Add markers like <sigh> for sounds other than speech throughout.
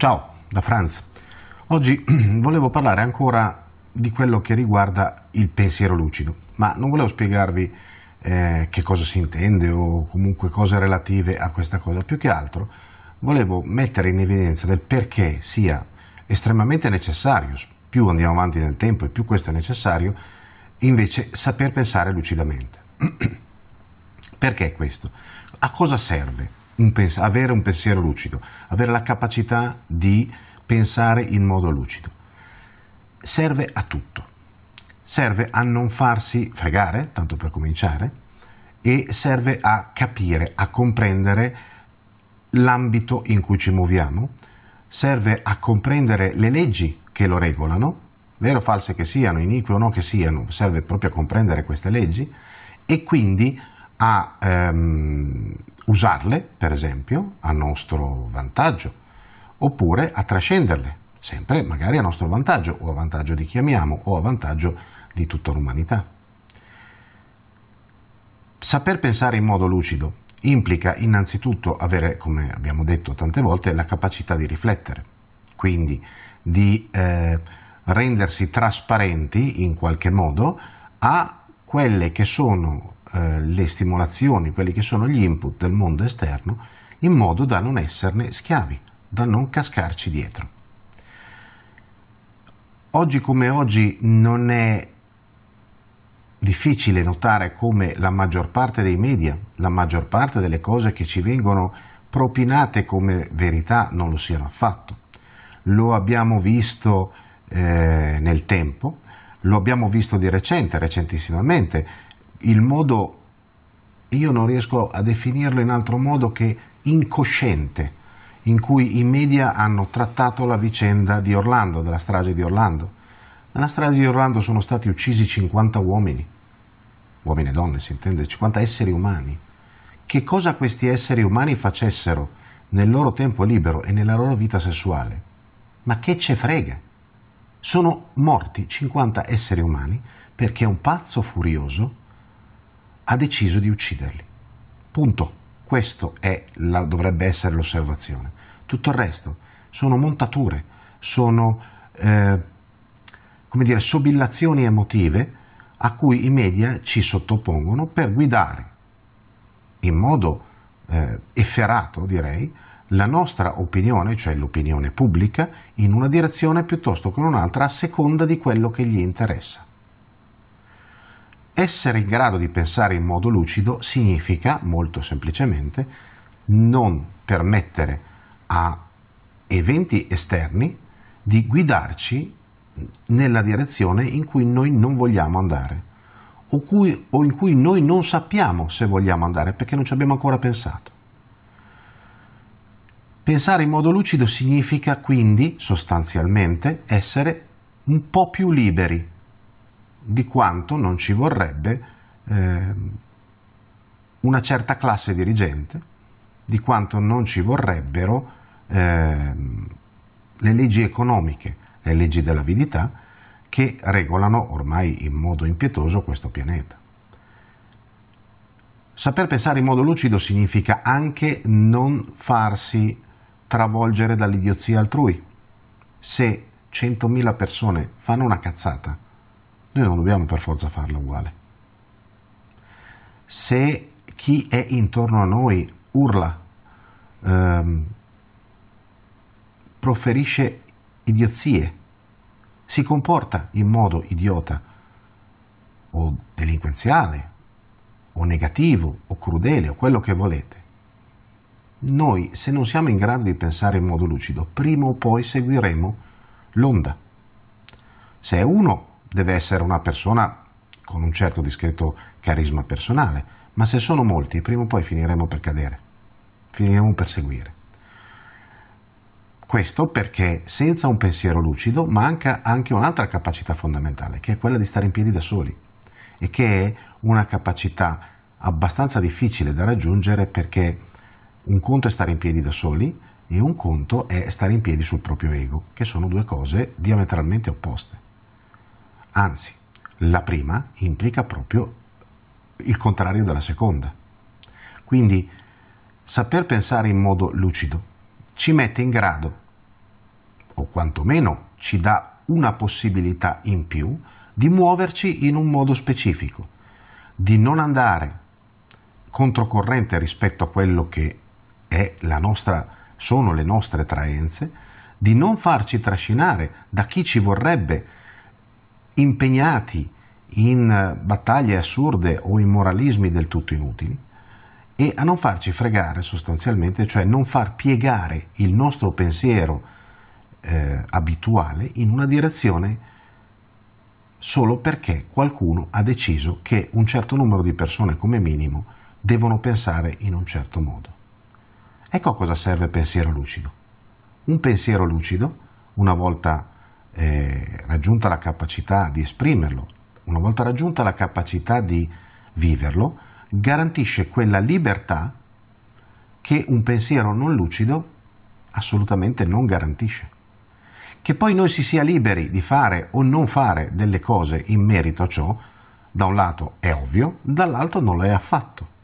Ciao, da Franz. Oggi <clears throat> volevo parlare ancora di quello che riguarda il pensiero lucido, ma non volevo spiegarvi eh, che cosa si intende o comunque cose relative a questa cosa, più che altro volevo mettere in evidenza del perché sia estremamente necessario, più andiamo avanti nel tempo e più questo è necessario, invece saper pensare lucidamente. <clears throat> perché questo? A cosa serve? Un pens- avere un pensiero lucido, avere la capacità di pensare in modo lucido. Serve a tutto. Serve a non farsi fregare, tanto per cominciare, e serve a capire, a comprendere l'ambito in cui ci muoviamo, serve a comprendere le leggi che lo regolano, vero o false che siano, inique o no che siano, serve proprio a comprendere queste leggi e quindi a ehm, usarle, per esempio, a nostro vantaggio, oppure a trascenderle, sempre magari a nostro vantaggio, o a vantaggio di chi amiamo, o a vantaggio di tutta l'umanità. Saper pensare in modo lucido implica innanzitutto avere, come abbiamo detto tante volte, la capacità di riflettere, quindi di eh, rendersi trasparenti in qualche modo a quelle che sono eh, le stimolazioni, quelli che sono gli input del mondo esterno, in modo da non esserne schiavi, da non cascarci dietro. Oggi come oggi non è difficile notare come la maggior parte dei media, la maggior parte delle cose che ci vengono propinate come verità non lo siano affatto. Lo abbiamo visto eh, nel tempo, lo abbiamo visto di recente, recentissimamente, il modo, io non riesco a definirlo in altro modo che incosciente, in cui i media hanno trattato la vicenda di Orlando, della strage di Orlando. Nella strage di Orlando sono stati uccisi 50 uomini, uomini e donne si intende, 50 esseri umani. Che cosa questi esseri umani facessero nel loro tempo libero e nella loro vita sessuale? Ma che ce frega? Sono morti 50 esseri umani perché un pazzo furioso ha deciso di ucciderli. Punto. Questo la, dovrebbe essere l'osservazione. Tutto il resto sono montature, sono eh, come dire, sobillazioni emotive a cui i media ci sottopongono per guidare in modo eh, efferato, direi, la nostra opinione, cioè l'opinione pubblica, in una direzione piuttosto che in un'altra a seconda di quello che gli interessa. Essere in grado di pensare in modo lucido significa, molto semplicemente, non permettere a eventi esterni di guidarci nella direzione in cui noi non vogliamo andare o, cui, o in cui noi non sappiamo se vogliamo andare perché non ci abbiamo ancora pensato. Pensare in modo lucido significa quindi sostanzialmente essere un po' più liberi di quanto non ci vorrebbe eh, una certa classe dirigente, di quanto non ci vorrebbero eh, le leggi economiche, le leggi dell'avidità che regolano ormai in modo impietoso questo pianeta. Saper pensare in modo lucido significa anche non farsi travolgere dall'idiozia altrui. Se 100.000 persone fanno una cazzata, noi non dobbiamo per forza farla uguale. Se chi è intorno a noi urla, ehm, proferisce idiozie, si comporta in modo idiota o delinquenziale o negativo o crudele o quello che volete, noi se non siamo in grado di pensare in modo lucido, prima o poi seguiremo l'onda. Se è uno deve essere una persona con un certo discreto carisma personale, ma se sono molti, prima o poi finiremo per cadere, finiremo per seguire. Questo perché senza un pensiero lucido manca anche un'altra capacità fondamentale, che è quella di stare in piedi da soli, e che è una capacità abbastanza difficile da raggiungere perché un conto è stare in piedi da soli e un conto è stare in piedi sul proprio ego, che sono due cose diametralmente opposte. Anzi, la prima implica proprio il contrario della seconda. Quindi saper pensare in modo lucido ci mette in grado quantomeno ci dà una possibilità in più di muoverci in un modo specifico, di non andare controcorrente rispetto a quello che nostra, sono le nostre traenze, di non farci trascinare da chi ci vorrebbe impegnati in battaglie assurde o in moralismi del tutto inutili e a non farci fregare sostanzialmente, cioè non far piegare il nostro pensiero eh, abituale in una direzione solo perché qualcuno ha deciso che un certo numero di persone come minimo devono pensare in un certo modo. Ecco a cosa serve pensiero lucido. Un pensiero lucido, una volta eh, raggiunta la capacità di esprimerlo, una volta raggiunta la capacità di viverlo, garantisce quella libertà che un pensiero non lucido assolutamente non garantisce. Che poi noi si sia liberi di fare o non fare delle cose in merito a ciò, da un lato è ovvio, dall'altro non lo è affatto.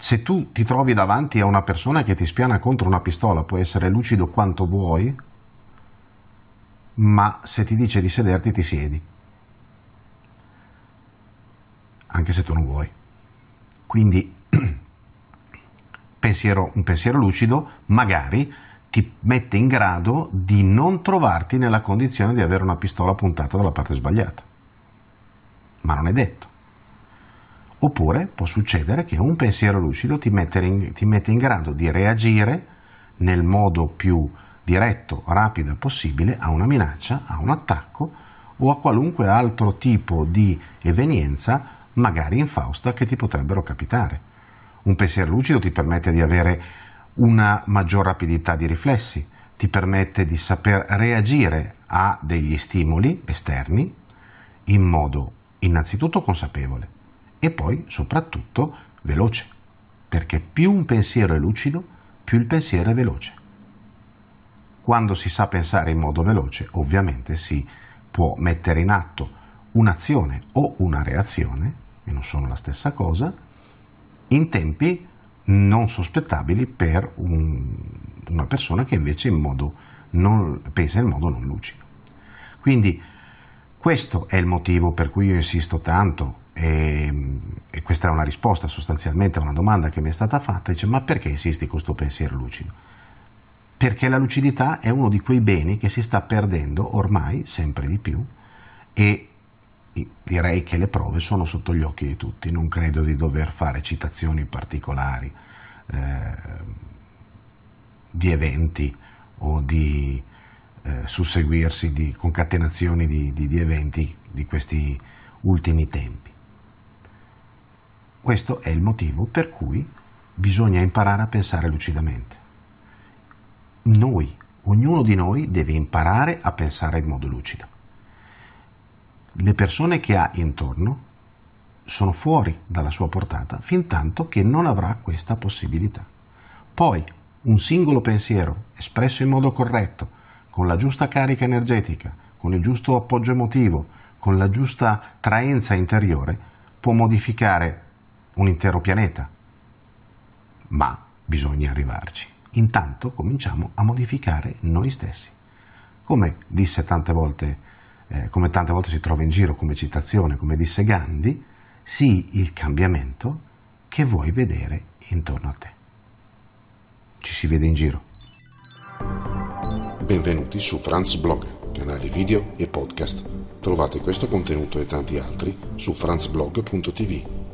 Se tu ti trovi davanti a una persona che ti spiana contro una pistola, puoi essere lucido quanto vuoi, ma se ti dice di sederti ti siedi, anche se tu non vuoi. Quindi <clears throat> pensiero, un pensiero lucido magari ti mette in grado di non trovarti nella condizione di avere una pistola puntata dalla parte sbagliata. Ma non è detto. Oppure può succedere che un pensiero lucido ti mette in, ti mette in grado di reagire nel modo più diretto, rapido possibile a una minaccia, a un attacco o a qualunque altro tipo di evenienza, magari infausta, che ti potrebbero capitare. Un pensiero lucido ti permette di avere una maggior rapidità di riflessi, ti permette di saper reagire a degli stimoli esterni in modo innanzitutto consapevole e poi soprattutto veloce, perché più un pensiero è lucido, più il pensiero è veloce. Quando si sa pensare in modo veloce, ovviamente si può mettere in atto un'azione o una reazione, che non sono la stessa cosa, in tempi non sospettabili per un, una persona che invece in non, pensa in modo non lucido. Quindi questo è il motivo per cui io insisto tanto e, e, questa è una risposta sostanzialmente a una domanda che mi è stata fatta, dice ma perché insisti con questo pensiero lucido? Perché la lucidità è uno di quei beni che si sta perdendo ormai sempre di più e direi che le prove sono sotto gli occhi di tutti, non credo di dover fare citazioni particolari eh, di eventi o di eh, susseguirsi di concatenazioni di, di, di eventi di questi ultimi tempi. Questo è il motivo per cui bisogna imparare a pensare lucidamente. Noi, ognuno di noi deve imparare a pensare in modo lucido le persone che ha intorno sono fuori dalla sua portata fin tanto che non avrà questa possibilità. Poi un singolo pensiero espresso in modo corretto, con la giusta carica energetica, con il giusto appoggio emotivo, con la giusta traenza interiore, può modificare un intero pianeta. Ma bisogna arrivarci. Intanto cominciamo a modificare noi stessi. Come disse tante volte eh, come tante volte si trova in giro come citazione, come disse Gandhi, sii il cambiamento che vuoi vedere intorno a te. Ci si vede in giro. Benvenuti su Franz Blog, canale video e podcast. Trovate questo contenuto e tanti altri su franzblog.tv